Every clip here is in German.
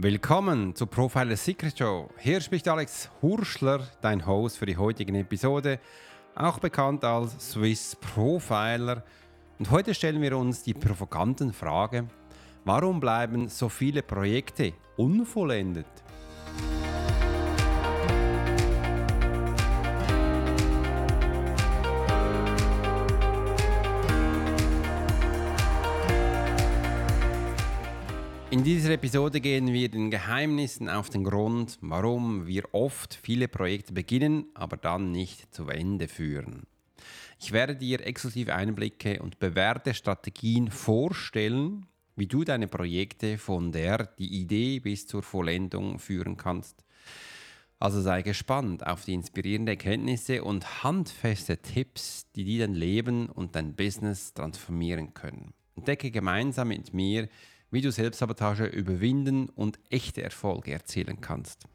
Willkommen zu Profiler Secret Show. Hier spricht Alex Hurschler, dein Host für die heutige Episode, auch bekannt als Swiss Profiler. Und heute stellen wir uns die provokanten Frage, warum bleiben so viele Projekte unvollendet? In dieser Episode gehen wir den Geheimnissen auf den Grund, warum wir oft viele Projekte beginnen, aber dann nicht zu Ende führen. Ich werde dir exklusive Einblicke und bewährte Strategien vorstellen, wie du deine Projekte von der die Idee bis zur Vollendung führen kannst. Also sei gespannt auf die inspirierenden Erkenntnisse und handfeste Tipps, die dir dein Leben und dein Business transformieren können. Entdecke gemeinsam mit mir, wie du Selbstsabotage überwinden und echte Erfolge erzielen kannst.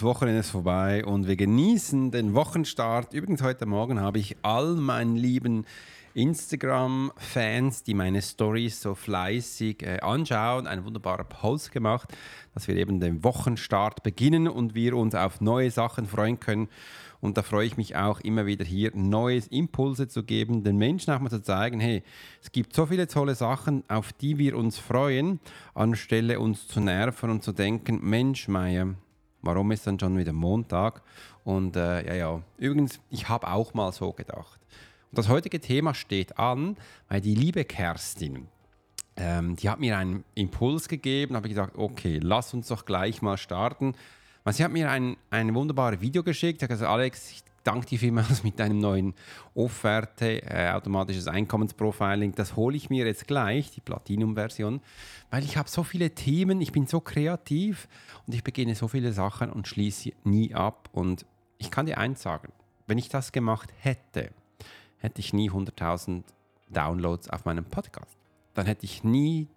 Das Wochenende ist vorbei und wir genießen den Wochenstart. Übrigens, heute Morgen habe ich all meinen lieben Instagram-Fans, die meine Stories so fleißig äh, anschauen, einen wunderbaren Post gemacht, dass wir eben den Wochenstart beginnen und wir uns auf neue Sachen freuen können. Und da freue ich mich auch immer wieder hier neue Impulse zu geben, den Menschen auch mal zu zeigen, hey, es gibt so viele tolle Sachen, auf die wir uns freuen, anstelle uns zu nerven und zu denken, Mensch, Meier, warum ist dann schon wieder Montag? Und äh, ja, ja, übrigens, ich habe auch mal so gedacht. Das heutige Thema steht an, weil die liebe Kerstin, ähm, die hat mir einen Impuls gegeben, habe ich gesagt, okay, lass uns doch gleich mal starten. Weil sie hat mir ein, ein wunderbares Video geschickt, hat gesagt, Alex, ich danke dir vielmals mit deinem neuen Offerte, äh, automatisches Einkommensprofiling. Das hole ich mir jetzt gleich, die Platinum-Version, weil ich habe so viele Themen, ich bin so kreativ und ich beginne so viele Sachen und schließe nie ab. Und ich kann dir eins sagen, wenn ich das gemacht hätte, hätte ich nie 100.000 Downloads auf meinem Podcast. Dann hätte ich nie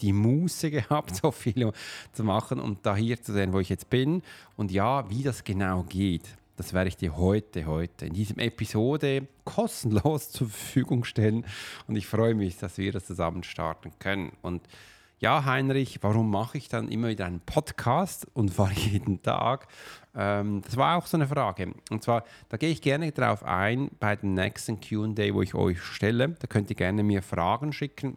die Muße gehabt, so viel zu machen und da hier zu sehen, wo ich jetzt bin. Und ja, wie das genau geht, das werde ich dir heute, heute in diesem Episode kostenlos zur Verfügung stellen. Und ich freue mich, dass wir das zusammen starten können. Und ja, Heinrich, warum mache ich dann immer wieder einen Podcast und zwar jeden Tag? Ähm, das war auch so eine Frage. Und zwar, da gehe ich gerne darauf ein bei dem nächsten QA, wo ich euch stelle. Da könnt ihr gerne mir Fragen schicken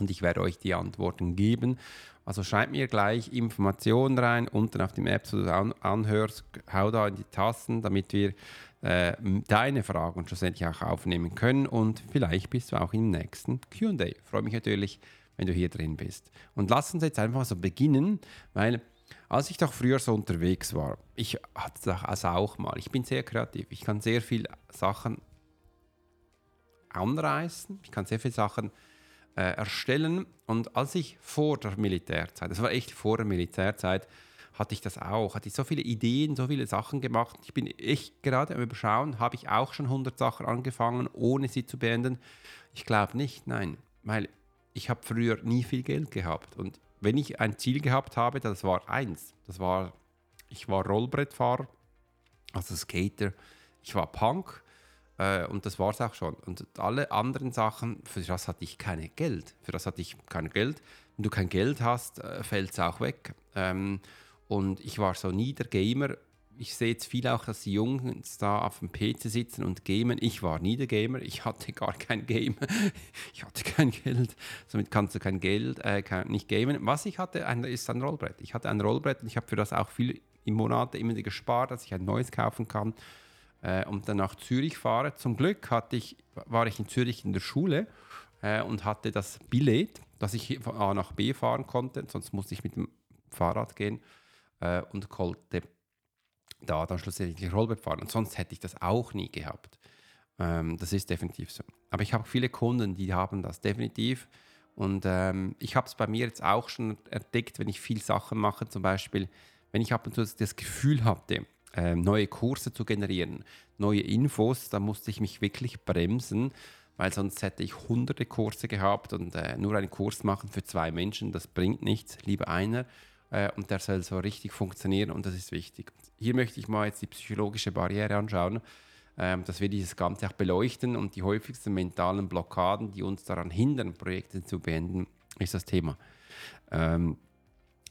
und ich werde euch die Antworten geben. Also schreibt mir gleich Informationen rein, unten auf dem App, so du an anhörst, hau da in die Tasten, damit wir äh, deine Fragen schlussendlich auch aufnehmen können und vielleicht bist du auch im nächsten QA. Freue mich natürlich, wenn du hier drin bist. Und lass uns jetzt einfach so beginnen, weil als ich doch früher so unterwegs war, ich hatte das also auch mal, ich bin sehr kreativ, ich kann sehr viele Sachen anreißen, ich kann sehr viele Sachen äh, erstellen. Und als ich vor der Militärzeit, das war echt vor der Militärzeit, hatte ich das auch, hatte ich so viele Ideen, so viele Sachen gemacht. Ich bin echt gerade am Überschauen, habe ich auch schon 100 Sachen angefangen, ohne sie zu beenden? Ich glaube nicht, nein, weil ich habe früher nie viel Geld gehabt. Und wenn ich ein Ziel gehabt habe, das war eins. Das war, ich war Rollbrettfahrer, also Skater. Ich war Punk äh, und das war es auch schon. Und alle anderen Sachen, für das hatte ich kein Geld. Für das hatte ich kein Geld. Wenn du kein Geld hast, äh, fällt es auch weg. Ähm, und ich war so nie der Gamer ich sehe jetzt viel auch, dass die Jungs da auf dem PC sitzen und gamen. Ich war nie der Gamer, ich hatte gar kein Game, ich hatte kein Geld, somit kannst du kein Geld, äh, kann, nicht gamen. Was ich hatte, ist ein Rollbrett. Ich hatte ein Rollbrett und ich habe für das auch viel im Monat immer gespart, dass ich ein neues kaufen kann äh, und dann nach Zürich fahre. Zum Glück hatte ich, war ich in Zürich in der Schule äh, und hatte das Billett, dass ich von A nach B fahren konnte, sonst musste ich mit dem Fahrrad gehen äh, und konnte da dann schlussendlich Rollbrett fahren. Und sonst hätte ich das auch nie gehabt. Ähm, das ist definitiv so. Aber ich habe viele Kunden, die haben das definitiv. Und ähm, ich habe es bei mir jetzt auch schon entdeckt, wenn ich viel Sachen mache, zum Beispiel, wenn ich ab und zu das Gefühl hatte, äh, neue Kurse zu generieren, neue Infos, da musste ich mich wirklich bremsen, weil sonst hätte ich hunderte Kurse gehabt und äh, nur einen Kurs machen für zwei Menschen, das bringt nichts, lieber einer äh, und der soll so richtig funktionieren und das ist wichtig. Hier möchte ich mal jetzt die psychologische Barriere anschauen, äh, dass wir dieses Ganze auch beleuchten und die häufigsten mentalen Blockaden, die uns daran hindern, Projekte zu beenden, ist das Thema. Ähm,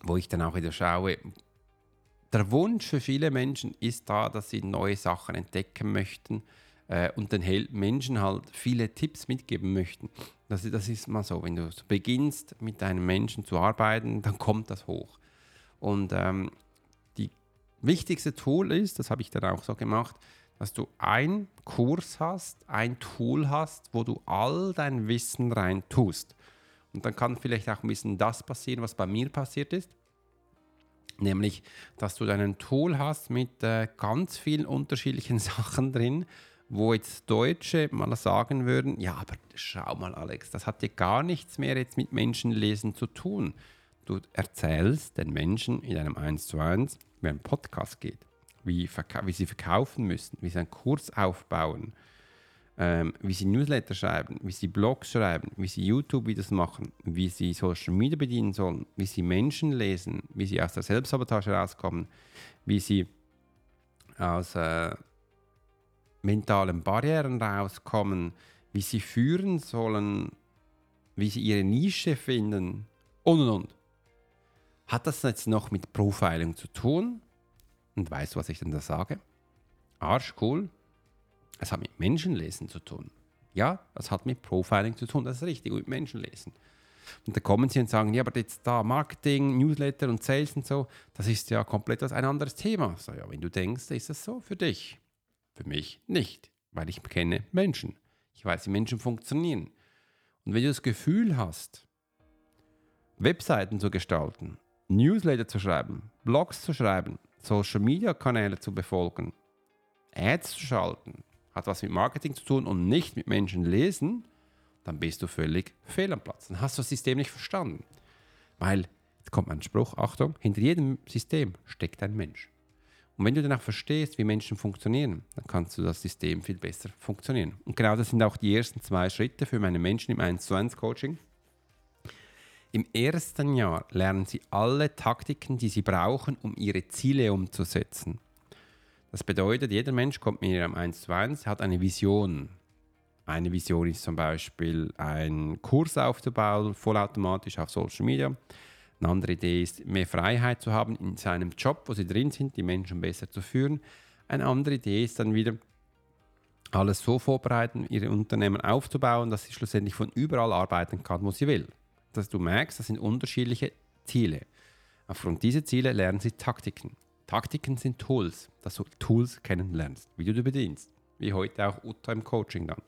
wo ich dann auch wieder schaue, der Wunsch für viele Menschen ist da, dass sie neue Sachen entdecken möchten äh, und den Menschen halt viele Tipps mitgeben möchten. Das, das ist mal so, wenn du beginnst mit einem Menschen zu arbeiten, dann kommt das hoch. Und ähm, wichtigste Tool ist, das habe ich dann auch so gemacht, dass du ein Kurs hast, ein Tool hast, wo du all dein Wissen rein tust. Und dann kann vielleicht auch ein bisschen das passieren, was bei mir passiert ist. Nämlich, dass du deinen Tool hast mit äh, ganz vielen unterschiedlichen Sachen drin, wo jetzt Deutsche mal sagen würden, ja, aber schau mal Alex, das hat ja gar nichts mehr jetzt mit Menschenlesen zu tun. Du erzählst den Menschen in einem 1 zu 1, wie ein Podcast geht, wie, wie sie verkaufen müssen, wie sie einen Kurs aufbauen, ähm, wie sie Newsletter schreiben, wie sie Blogs schreiben, wie sie YouTube-Videos machen, wie sie Social Media bedienen sollen, wie sie Menschen lesen, wie sie aus der Selbstsabotage rauskommen, wie sie aus äh, mentalen Barrieren rauskommen, wie sie führen sollen, wie sie ihre Nische finden und und und. Hat das jetzt noch mit Profiling zu tun? Und weißt du, was ich denn da sage? Arschcool. Es hat mit Menschenlesen zu tun. Ja, es hat mit Profiling zu tun, das ist richtig, mit Menschenlesen. Und da kommen sie und sagen, ja, aber jetzt da Marketing, Newsletter und Sales und so, das ist ja komplett ein anderes Thema. So, ja, wenn du denkst, ist das so für dich. Für mich nicht, weil ich kenne Menschen. Ich weiß, wie Menschen funktionieren. Und wenn du das Gefühl hast, Webseiten zu gestalten, Newsletter zu schreiben, Blogs zu schreiben, Social Media Kanäle zu befolgen, Ads zu schalten, hat was mit Marketing zu tun und nicht mit Menschen lesen, dann bist du völlig fehl am Platz. Dann hast du das System nicht verstanden. Weil, jetzt kommt mein Spruch, Achtung, hinter jedem System steckt ein Mensch. Und wenn du dann auch verstehst, wie Menschen funktionieren, dann kannst du das System viel besser funktionieren. Und genau das sind auch die ersten zwei Schritte für meine Menschen im 1 zu 1 Coaching. Im ersten Jahr lernen sie alle Taktiken, die sie brauchen, um ihre Ziele umzusetzen. Das bedeutet, jeder Mensch kommt mit ihrem 1 zu 1, hat eine Vision. Eine Vision ist zum Beispiel, einen Kurs aufzubauen, vollautomatisch auf Social Media. Eine andere Idee ist, mehr Freiheit zu haben in seinem Job, wo sie drin sind, die Menschen besser zu führen. Eine andere Idee ist dann wieder, alles so vorbereiten, ihre Unternehmen aufzubauen, dass sie schlussendlich von überall arbeiten kann, wo sie will. Dass du merkst, das sind unterschiedliche Ziele. Aufgrund dieser Ziele lernen sie Taktiken. Taktiken sind Tools, dass du Tools kennenlernst, wie du die bedienst. Wie heute auch Uta im Coaching dann.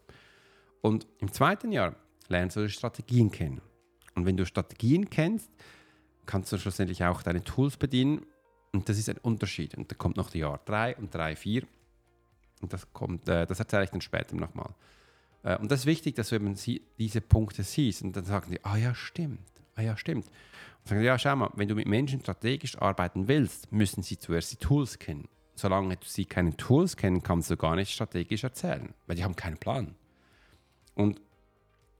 Und im zweiten Jahr lernst du Strategien kennen. Und wenn du Strategien kennst, kannst du schlussendlich auch deine Tools bedienen. Und das ist ein Unterschied. Und da kommt noch die Jahr 3 und 3, 4. Und das kommt, äh, das erzähle ich dann später nochmal. Äh, und das ist wichtig, dass du eben diese Punkte siehst und dann sagen die, ah ja, stimmt, ah ja, stimmt. Und sagen, ja, schau mal, wenn du mit Menschen strategisch arbeiten willst, müssen sie zuerst die Tools kennen. Solange du sie keine Tools kennen, kannst du gar nicht strategisch erzählen, weil die haben keinen Plan. Und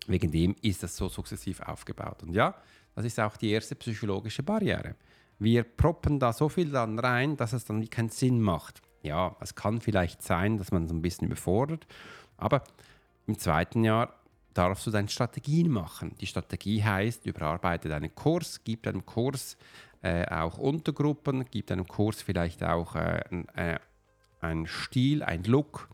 wegen dem ist das so sukzessiv aufgebaut. Und ja, das ist auch die erste psychologische Barriere. Wir proppen da so viel dann rein, dass es dann keinen Sinn macht. Ja, es kann vielleicht sein, dass man so ein bisschen überfordert, aber im zweiten Jahr darfst du deine Strategien machen. Die Strategie heißt, überarbeite deinen Kurs, gib deinem Kurs äh, auch Untergruppen, gib deinem Kurs vielleicht auch äh, äh, einen Stil, einen Look,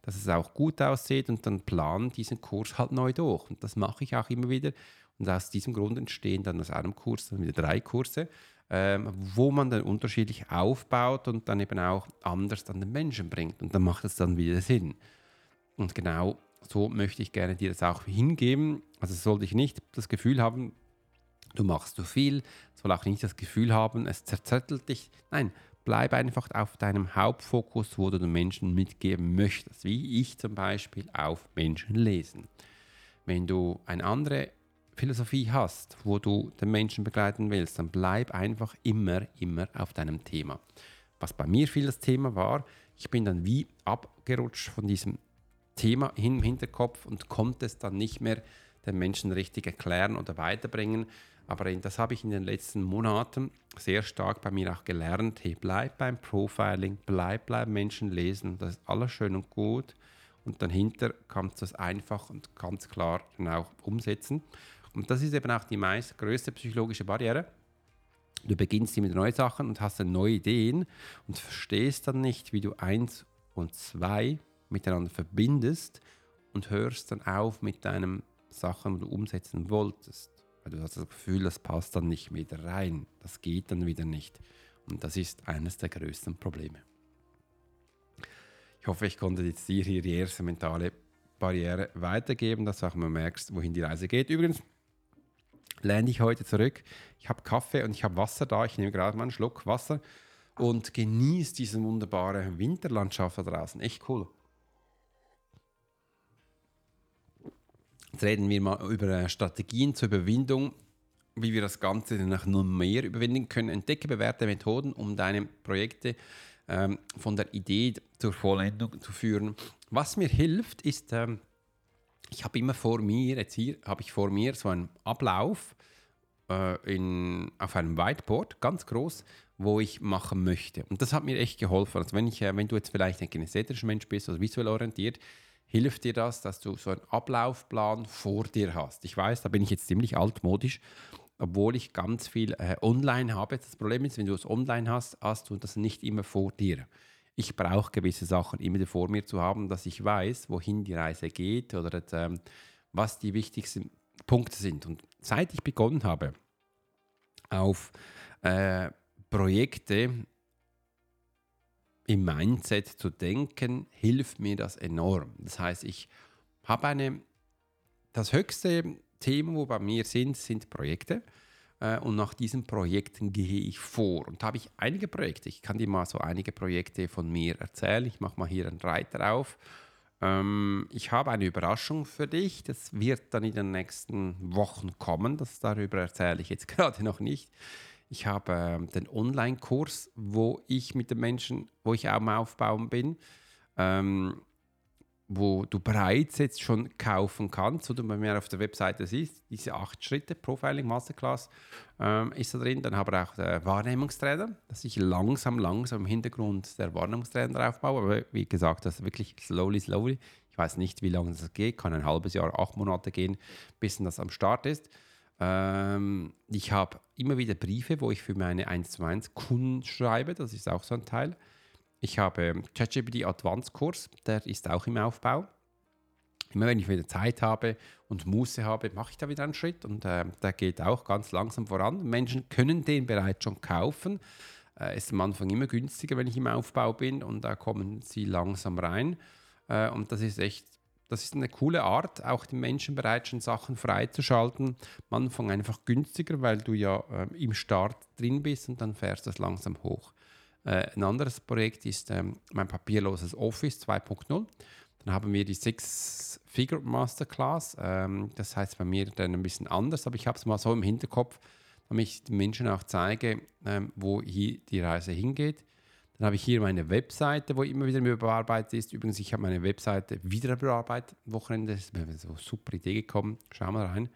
dass es auch gut aussieht und dann plan diesen Kurs halt neu durch. Und das mache ich auch immer wieder. Und aus diesem Grund entstehen dann aus einem Kurs dann wieder drei Kurse, ähm, wo man dann unterschiedlich aufbaut und dann eben auch anders an den Menschen bringt. Und dann macht es dann wieder Sinn. Und genau so möchte ich gerne dir das auch hingeben. Also sollte ich nicht das Gefühl haben, du machst zu viel, soll auch nicht das Gefühl haben, es zerzettelt dich. Nein, bleib einfach auf deinem Hauptfokus, wo du den Menschen mitgeben möchtest, wie ich zum Beispiel auf Menschen lesen. Wenn du eine andere Philosophie hast, wo du den Menschen begleiten willst, dann bleib einfach immer, immer auf deinem Thema. Was bei mir viel das Thema war, ich bin dann wie abgerutscht von diesem Thema im Hinterkopf und konnte es dann nicht mehr den Menschen richtig erklären oder weiterbringen. Aber das habe ich in den letzten Monaten sehr stark bei mir auch gelernt. Hey, bleib beim Profiling, bleib beim Menschen lesen, das ist alles schön und gut. Und dann hinter kannst du es einfach und ganz klar dann auch umsetzen. Und das ist eben auch die meist größte psychologische Barriere. Du beginnst mit neuen Sachen und hast dann neue Ideen und verstehst dann nicht, wie du eins und zwei miteinander verbindest und hörst dann auf mit deinen Sachen, die du umsetzen wolltest. Weil du hast das Gefühl, das passt dann nicht wieder rein. Das geht dann wieder nicht. Und das ist eines der größten Probleme. Ich hoffe, ich konnte jetzt dir hier die erste mentale Barriere weitergeben, dass du auch mal merkst, wohin die Reise geht. Übrigens, lerne ich heute zurück. Ich habe Kaffee und ich habe Wasser da. Ich nehme gerade mal einen Schluck Wasser und genieße diese wunderbare Winterlandschaft da draußen. Echt cool. Jetzt reden wir mal über äh, Strategien zur Überwindung, wie wir das Ganze noch nur mehr überwinden können. Entdecke bewährte Methoden, um deine Projekte ähm, von der Idee zur Vollendung zu führen. Was mir hilft, ist, ähm, ich habe immer vor mir, jetzt hier habe ich vor mir so einen Ablauf äh, in, auf einem Whiteboard, ganz groß, wo ich machen möchte. Und das hat mir echt geholfen. Also wenn, ich, äh, wenn du jetzt vielleicht ein kinästhetischer Mensch bist oder visuell orientiert, hilft dir das, dass du so einen Ablaufplan vor dir hast. Ich weiß, da bin ich jetzt ziemlich altmodisch, obwohl ich ganz viel äh, online habe. Das Problem ist, wenn du es online hast, hast du das nicht immer vor dir. Ich brauche gewisse Sachen immer vor mir zu haben, dass ich weiß, wohin die Reise geht oder ähm, was die wichtigsten Punkte sind. Und seit ich begonnen habe, auf äh, Projekte im Mindset zu denken, hilft mir das enorm. Das heißt, ich habe eine, das höchste Thema, wo bei mir sind, sind Projekte. Äh, und nach diesen Projekten gehe ich vor. Und da habe ich einige Projekte. Ich kann dir mal so einige Projekte von mir erzählen. Ich mache mal hier einen Reiter auf. Ähm, ich habe eine Überraschung für dich. Das wird dann in den nächsten Wochen kommen. Das darüber erzähle ich jetzt gerade noch nicht. Ich habe äh, den Online-Kurs, wo ich mit den Menschen, wo ich am Aufbauen bin, ähm, wo du bereits jetzt schon kaufen kannst oder bei mir auf der Webseite siehst, diese acht Schritte Profiling Masterclass ähm, ist da drin. Dann habe ich auch der Wahrnehmungstrainer, dass ich langsam, langsam im Hintergrund der Wahrnehmungstrainer aufbaue. Aber wie gesagt, das ist wirklich slowly, slowly. Ich weiß nicht, wie lange das geht. Kann ein halbes Jahr, acht Monate gehen, bis das am Start ist. Ähm, ich habe immer wieder Briefe, wo ich für meine 1 zu 1 Kunden schreibe. Das ist auch so ein Teil. Ich habe ChatGPT Advanced Kurs, der ist auch im Aufbau. Immer wenn ich wieder Zeit habe und Muße habe, mache ich da wieder einen Schritt und äh, der geht auch ganz langsam voran. Menschen können den bereits schon kaufen. Äh, ist am Anfang immer günstiger, wenn ich im Aufbau bin und da kommen sie langsam rein. Äh, und das ist echt das ist eine coole Art, auch den Menschen bereits schon Sachen freizuschalten. Am Anfang einfach günstiger, weil du ja äh, im Start drin bist und dann fährst du das langsam hoch. Äh, ein anderes Projekt ist ähm, mein papierloses Office 2.0. Dann haben wir die Six-Figure Masterclass. Ähm, das heißt bei mir dann ein bisschen anders, aber ich habe es mal so im Hinterkopf, damit ich den Menschen auch zeige, ähm, wo hier die Reise hingeht. Dann habe ich hier meine Webseite, wo immer wieder überarbeitet ist. Übrigens, ich habe meine Webseite wieder bearbeitet. Wochenende ist mir eine super Idee gekommen. Schau mal rein.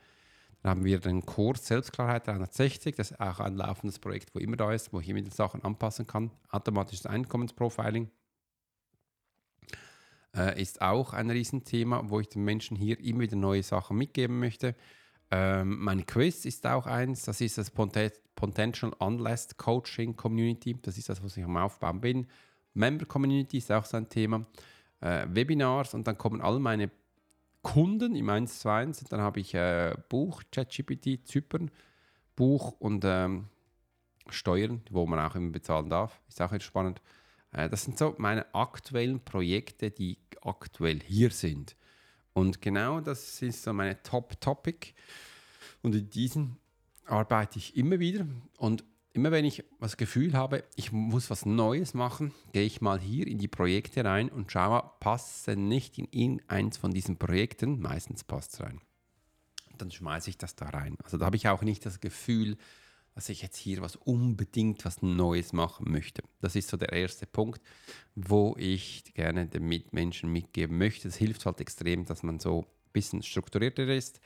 Dann haben wir den Kurs Selbstklarheit 360. Das ist auch ein laufendes Projekt, wo immer da ist, wo ich immer die Sachen anpassen kann. Automatisches Einkommensprofiling äh, ist auch ein Riesenthema, wo ich den Menschen hier immer wieder neue Sachen mitgeben möchte. Ähm, mein Quiz ist auch eins, das ist das Potential Unless Coaching Community, das ist das, was ich am Aufbauen bin. Member Community ist auch so ein Thema. Äh, Webinars und dann kommen all meine Kunden im 1 zu 1. Dann habe ich äh, Buch, ChatGPT, Zypern, Buch und ähm, Steuern, wo man auch immer bezahlen darf. Ist auch spannend. Äh, das sind so meine aktuellen Projekte, die aktuell hier sind. Und genau das ist so meine Top-Topic. Und in diesen arbeite ich immer wieder. Und immer wenn ich das Gefühl habe, ich muss was Neues machen, gehe ich mal hier in die Projekte rein und schaue, passt es nicht in irgendeins von diesen Projekten. Meistens passt es rein. dann schmeiße ich das da rein. Also da habe ich auch nicht das Gefühl, dass ich jetzt hier was unbedingt was Neues machen möchte. Das ist so der erste Punkt, wo ich gerne den Mitmenschen mitgeben möchte. Es hilft halt extrem, dass man so ein bisschen strukturierter ist.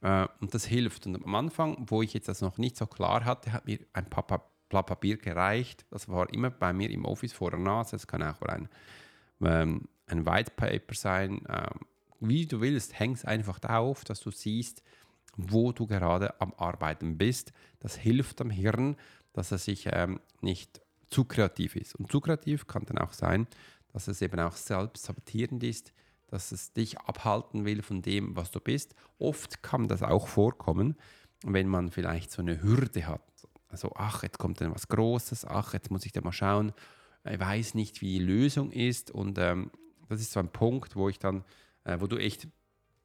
Äh, und das hilft. Und am Anfang, wo ich jetzt das noch nicht so klar hatte, hat mir ein paar Blatt Papier gereicht. Das war immer bei mir im Office vor der Nase. Es kann auch ein, ähm, ein White Paper sein. Ähm, wie du willst, häng es einfach auf, dass du siehst, wo du gerade am Arbeiten bist. Das hilft am Hirn, dass er sich ähm, nicht zu kreativ ist. Und zu kreativ kann dann auch sein, dass es eben auch selbst sabotierend ist, dass es dich abhalten will von dem, was du bist. Oft kann das auch vorkommen, wenn man vielleicht so eine Hürde hat. Also, ach, jetzt kommt dann was Großes, ach, jetzt muss ich da mal schauen. Ich weiß nicht, wie die Lösung ist. Und ähm, das ist so ein Punkt, wo ich dann, äh, wo du echt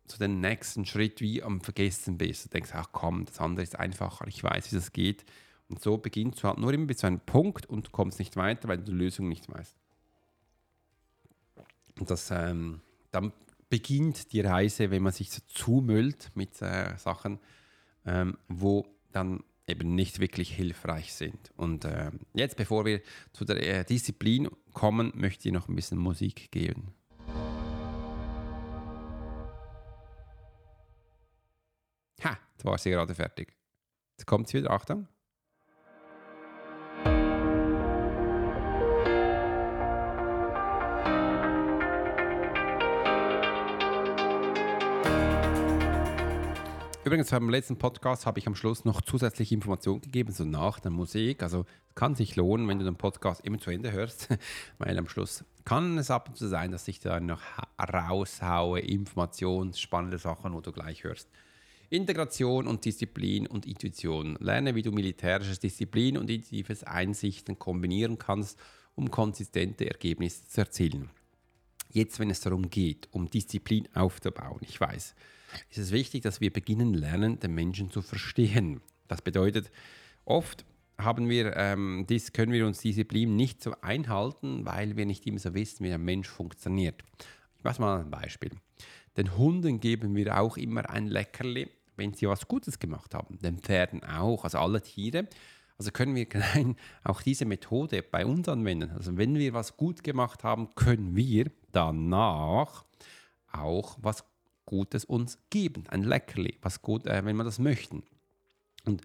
zu den nächsten Schritt wie am Vergessen bist. Du denkst, ach komm, das andere ist einfacher, ich weiß, wie das geht. Und so beginnst du halt nur immer bis zu einem Punkt und kommst nicht weiter, weil du die Lösung nicht weißt. Und das, ähm, dann beginnt die Reise, wenn man sich so zumüllt mit äh, Sachen, ähm, wo dann eben nicht wirklich hilfreich sind. Und äh, jetzt, bevor wir zu der äh, Disziplin kommen, möchte ich noch ein bisschen Musik geben. Jetzt war sie gerade fertig. Jetzt kommt sie wieder, Achtung. Übrigens, beim letzten Podcast habe ich am Schluss noch zusätzliche Informationen gegeben, so nach der Musik. Also kann sich lohnen, wenn du den Podcast immer zu Ende hörst, weil am Schluss kann es ab und zu sein, dass ich da noch raushaue, Informationen, spannende Sachen, wo du gleich hörst. Integration und Disziplin und Intuition. Lerne, wie du militärisches Disziplin und intuitives Einsichten kombinieren kannst, um konsistente Ergebnisse zu erzielen. Jetzt, wenn es darum geht, um Disziplin aufzubauen, ich weiß, ist es wichtig, dass wir beginnen lernen, den Menschen zu verstehen. Das bedeutet, oft haben wir, ähm, dies, können wir uns Disziplin nicht so einhalten, weil wir nicht immer so wissen, wie ein Mensch funktioniert. Ich mache mal ein Beispiel. Den Hunden geben wir auch immer ein Leckerli, wenn sie was Gutes gemacht haben. Den Pferden auch, also alle Tiere. Also können wir auch diese Methode bei uns anwenden. Also wenn wir was gut gemacht haben, können wir danach auch was Gutes uns geben, ein Leckerli, was gut, äh, wenn wir das möchten. Und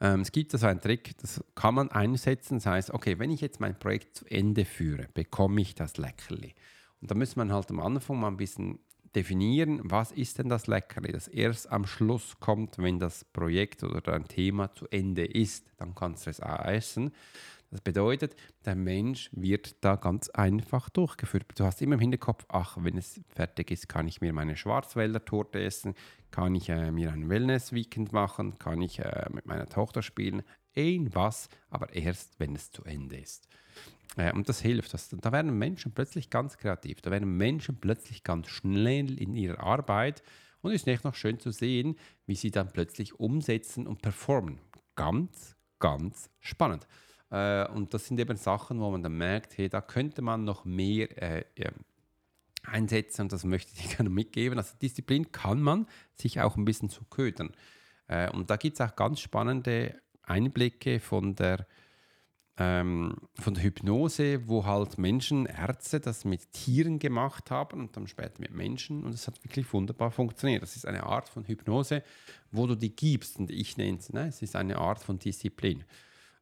ähm, es gibt also einen Trick, das kann man einsetzen. Das heißt, okay, wenn ich jetzt mein Projekt zu Ende führe, bekomme ich das Leckerli. Und da muss man halt am Anfang mal ein bisschen definieren, was ist denn das Leckerli, das erst am Schluss kommt, wenn das Projekt oder dein Thema zu Ende ist. Dann kannst du es auch essen. Das bedeutet, der Mensch wird da ganz einfach durchgeführt. Du hast immer im Hinterkopf, ach, wenn es fertig ist, kann ich mir meine Schwarzwälder-Torte essen, kann ich äh, mir ein Wellness-Weekend machen, kann ich äh, mit meiner Tochter spielen, irgendwas, aber erst, wenn es zu Ende ist. Äh, und das hilft. Das, da werden Menschen plötzlich ganz kreativ, da werden Menschen plötzlich ganz schnell in ihrer Arbeit und es ist nicht noch schön zu sehen, wie sie dann plötzlich umsetzen und performen. Ganz, ganz spannend. Äh, und das sind eben Sachen, wo man dann merkt, hey, da könnte man noch mehr äh, einsetzen und das möchte ich gerne mitgeben. Also Disziplin kann man sich auch ein bisschen zu ködern. Äh, und da gibt es auch ganz spannende Einblicke von der, ähm, von der Hypnose, wo halt Menschen, Ärzte das mit Tieren gemacht haben und dann später mit Menschen und es hat wirklich wunderbar funktioniert. Das ist eine Art von Hypnose, wo du die gibst und ich nenne es, ne? es ist eine Art von Disziplin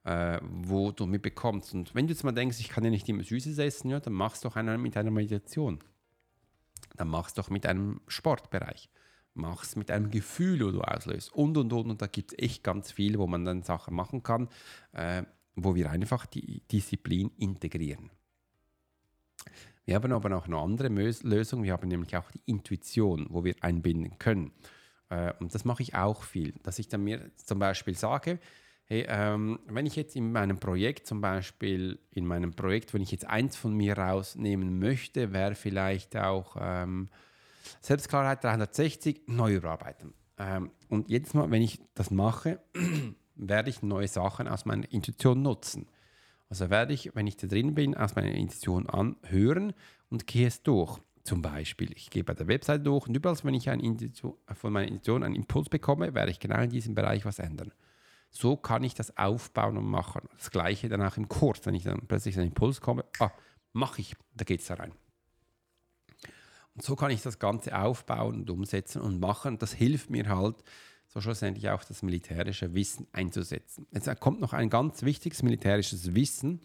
äh, wo du mitbekommst. Und wenn du jetzt mal denkst, ich kann ja nicht immer Süßes essen, ja, dann machst doch eine mit einer Meditation. Dann machst doch mit einem Sportbereich. Machst mit einem Gefühl, wo du auslöst. Und, und, und. Und da gibt es echt ganz viel, wo man dann Sachen machen kann, äh, wo wir einfach die Disziplin integrieren. Wir haben aber auch eine andere Lösung. Wir haben nämlich auch die Intuition, wo wir einbinden können. Äh, und das mache ich auch viel, dass ich dann mir zum Beispiel sage, hey, ähm, wenn ich jetzt in meinem Projekt zum Beispiel, in meinem Projekt, wenn ich jetzt eins von mir rausnehmen möchte, wäre vielleicht auch ähm, Selbstklarheit 360 neu überarbeiten. Ähm, und jedes Mal, wenn ich das mache, werde ich neue Sachen aus meiner Intuition nutzen. Also werde ich, wenn ich da drin bin, aus meiner Intuition anhören und gehe es durch. Zum Beispiel, ich gehe bei der Webseite durch und überall, wenn ich von meiner Intuition einen Impuls bekomme, werde ich genau in diesem Bereich was ändern. So kann ich das aufbauen und machen. Das gleiche dann auch im Kurs, wenn ich dann plötzlich einen Impuls komme, ah, mache ich, da geht es da rein. Und so kann ich das Ganze aufbauen und umsetzen und machen. Das hilft mir halt, so schlussendlich auch das militärische Wissen einzusetzen. Jetzt kommt noch ein ganz wichtiges militärisches Wissen.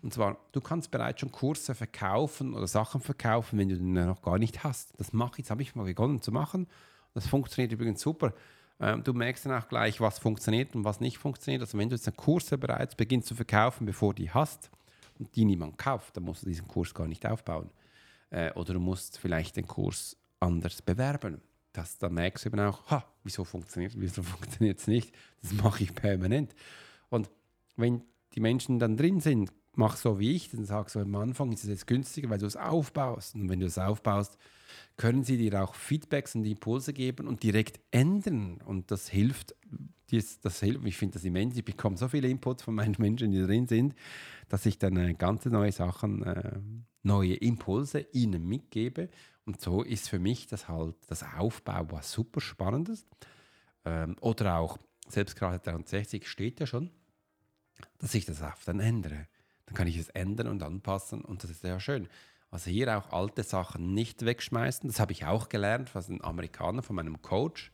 Und zwar, du kannst bereits schon Kurse verkaufen oder Sachen verkaufen, wenn du den noch gar nicht hast. Das mache ich, jetzt habe ich mal begonnen zu machen. Das funktioniert übrigens super. Ähm, du merkst dann auch gleich, was funktioniert und was nicht funktioniert. Also wenn du jetzt einen Kurs bereits beginnst zu verkaufen, bevor die hast und die niemand kauft, dann musst du diesen Kurs gar nicht aufbauen. Äh, oder du musst vielleicht den Kurs anders bewerben das, dann merkst du eben auch, ha, wieso funktioniert es, wieso funktioniert es nicht. Das mache ich permanent. Und wenn die Menschen dann drin sind, mach so wie ich, dann sag so am Anfang ist es jetzt günstiger, weil du es aufbaust. Und wenn du es aufbaust, können sie dir auch Feedbacks und Impulse geben und direkt ändern. Und das hilft, das, das hilft ich finde das immens. Ich bekomme so viele Inputs von meinen Menschen, die drin sind, dass ich dann äh, ganz neue Sachen, äh, neue Impulse ihnen mitgebe und so ist für mich das halt das Aufbau was super Spannendes. Ähm, oder auch, selbst gerade 63 steht ja schon, dass ich das auf dann ändere. Dann kann ich es ändern und anpassen und das ist ja schön. Also hier auch alte Sachen nicht wegschmeißen. Das habe ich auch gelernt von einem Amerikaner, von meinem Coach.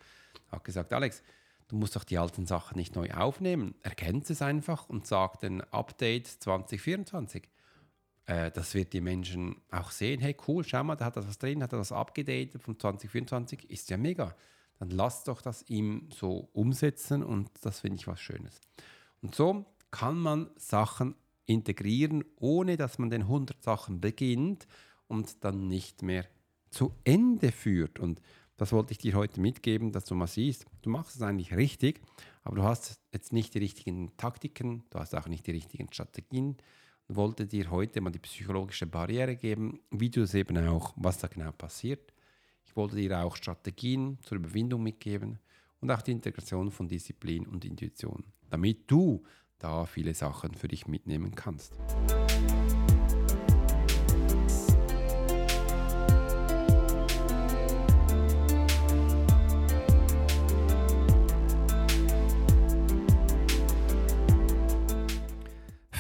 Hat gesagt, Alex, du musst doch die alten Sachen nicht neu aufnehmen. Erkennt es einfach und sagt dann Update 2024 äh, das wird die Menschen auch sehen, hey cool, schau mal, da hat er was drin, hat er das abgedatet von 2024, ist ja mega. Dann lass doch das ihm so umsetzen und das finde ich was Schönes. Und so kann man Sachen integrieren, ohne dass man den 100 Sachen beginnt und dann nicht mehr zu Ende führt. Und das wollte ich dir heute mitgeben, dass du mal siehst, du machst es eigentlich richtig, aber du hast jetzt nicht die richtigen Taktiken, du hast auch nicht die richtigen Strategien, wollte dir heute mal die psychologische Barriere geben, wie du es eben auch, was da genau passiert. Ich wollte dir auch Strategien zur Überwindung mitgeben und auch die Integration von Disziplin und Intuition, damit du da viele Sachen für dich mitnehmen kannst.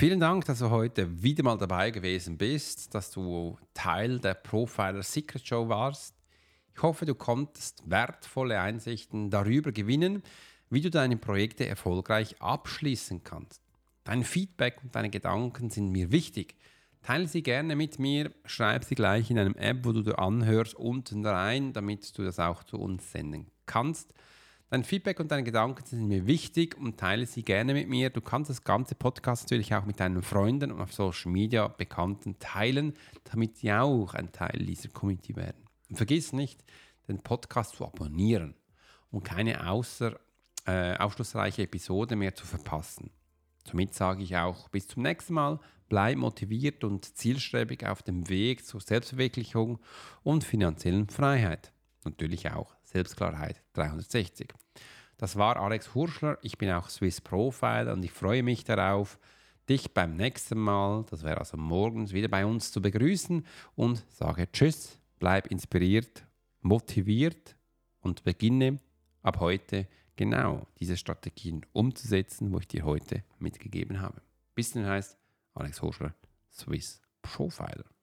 Vielen Dank, dass du heute wieder mal dabei gewesen bist, dass du Teil der Profiler Secret Show warst. Ich hoffe, du konntest wertvolle Einsichten darüber gewinnen, wie du deine Projekte erfolgreich abschließen kannst. Dein Feedback und deine Gedanken sind mir wichtig. Teile sie gerne mit mir, schreib sie gleich in einem App, wo du dir anhörst, unten rein, damit du das auch zu uns senden kannst. Dein Feedback und deine Gedanken sind mir wichtig und teile sie gerne mit mir. Du kannst das ganze Podcast natürlich auch mit deinen Freunden und auf Social Media Bekannten teilen, damit sie auch ein Teil dieser Community werden. Und vergiss nicht, den Podcast zu abonnieren und keine außer, äh, aufschlussreiche Episode mehr zu verpassen. Somit sage ich auch bis zum nächsten Mal. Bleib motiviert und zielstrebig auf dem Weg zur Selbstverwirklichung und finanziellen Freiheit. Natürlich auch Selbstklarheit 360. Das war Alex Hurschler. Ich bin auch Swiss Profile und ich freue mich darauf, dich beim nächsten Mal, das wäre also morgens, wieder bei uns zu begrüßen und sage Tschüss, bleib inspiriert, motiviert und beginne ab heute genau diese Strategien umzusetzen, wo ich dir heute mitgegeben habe. Bis dann heißt Alex Hurschler, Swiss Profiler.